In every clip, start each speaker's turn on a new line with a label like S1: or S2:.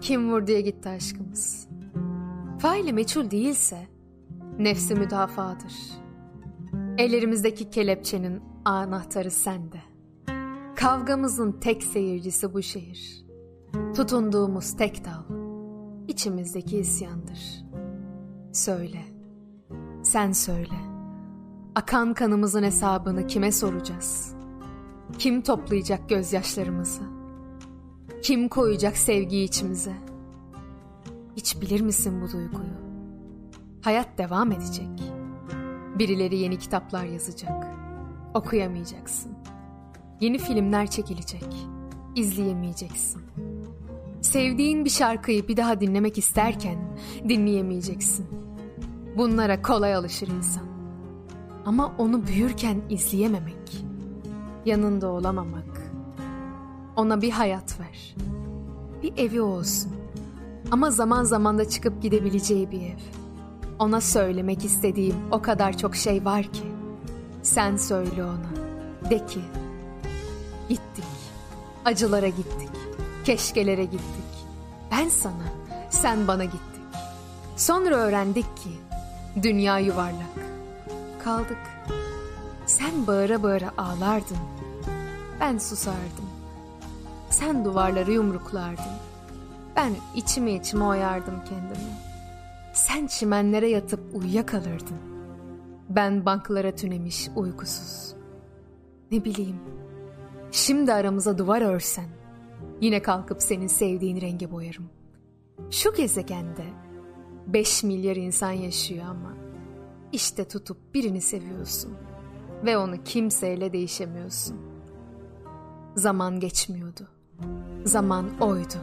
S1: Kim vur diye gitti aşkımız. Faili meçhul değilse nefsi müdafadır. Ellerimizdeki kelepçenin anahtarı sende. Kavgamızın tek seyircisi bu şehir. Tutunduğumuz tek dal içimizdeki isyandır. Söyle, sen söyle. Akan kanımızın hesabını kime soracağız? Kim toplayacak gözyaşlarımızı? Kim koyacak sevgiyi içimize? Hiç bilir misin bu duyguyu? Hayat devam edecek. Birileri yeni kitaplar yazacak. Okuyamayacaksın. Yeni filmler çekilecek. İzleyemeyeceksin. Sevdiğin bir şarkıyı bir daha dinlemek isterken dinleyemeyeceksin. Bunlara kolay alışır insan. Ama onu büyürken izleyememek, yanında olamamak. Ona bir hayat ver. Bir evi olsun. Ama zaman zaman da çıkıp gidebileceği bir ev. Ona söylemek istediğim o kadar çok şey var ki. Sen söyle ona. De ki. Gittik. Acılara gittik. Keşkelere gittik. Ben sana, sen bana gittik. Sonra öğrendik ki dünya yuvarlak. Kaldık. Sen bağıra bağıra ağlardın. Ben susardım. Sen duvarları yumruklardın. Ben içime içime oyardım kendimi. Sen çimenlere yatıp uyuyakalırdın. Ben banklara tünemiş uykusuz. Ne bileyim. Şimdi aramıza duvar örsen Yine kalkıp senin sevdiğin renge boyarım. Şu gezegende 5 milyar insan yaşıyor ama işte tutup birini seviyorsun ve onu kimseyle değişemiyorsun. Zaman geçmiyordu. Zaman oydu.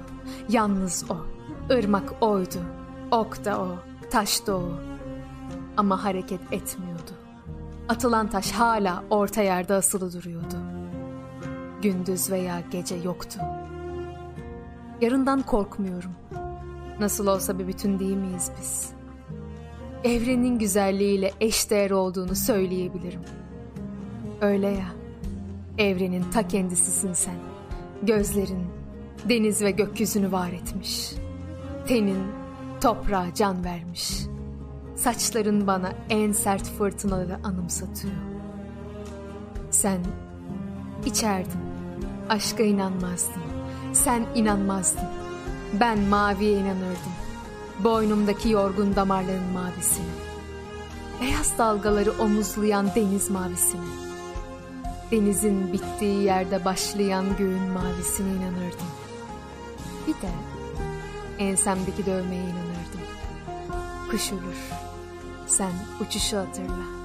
S1: Yalnız o. Irmak oydu. Ok da o. Taş da o. Ama hareket etmiyordu. Atılan taş hala orta yerde asılı duruyordu. Gündüz veya gece yoktu. Yarından korkmuyorum. Nasıl olsa bir bütün değil miyiz biz? Evrenin güzelliğiyle eşdeğer olduğunu söyleyebilirim. Öyle ya, evrenin ta kendisisin sen. Gözlerin, deniz ve gökyüzünü var etmiş. Tenin, toprağa can vermiş. Saçların bana en sert fırtınaları anımsatıyor. Sen içerdin, aşka inanmazdın. Sen inanmazdın. Ben maviye inanırdım. Boynumdaki yorgun damarların mavisine. Beyaz dalgaları omuzlayan deniz mavisine. Denizin bittiği yerde başlayan göğün mavisine inanırdım. Bir de ensemdeki dövmeye inanırdım. Kuş olur. Sen uçuşu hatırla.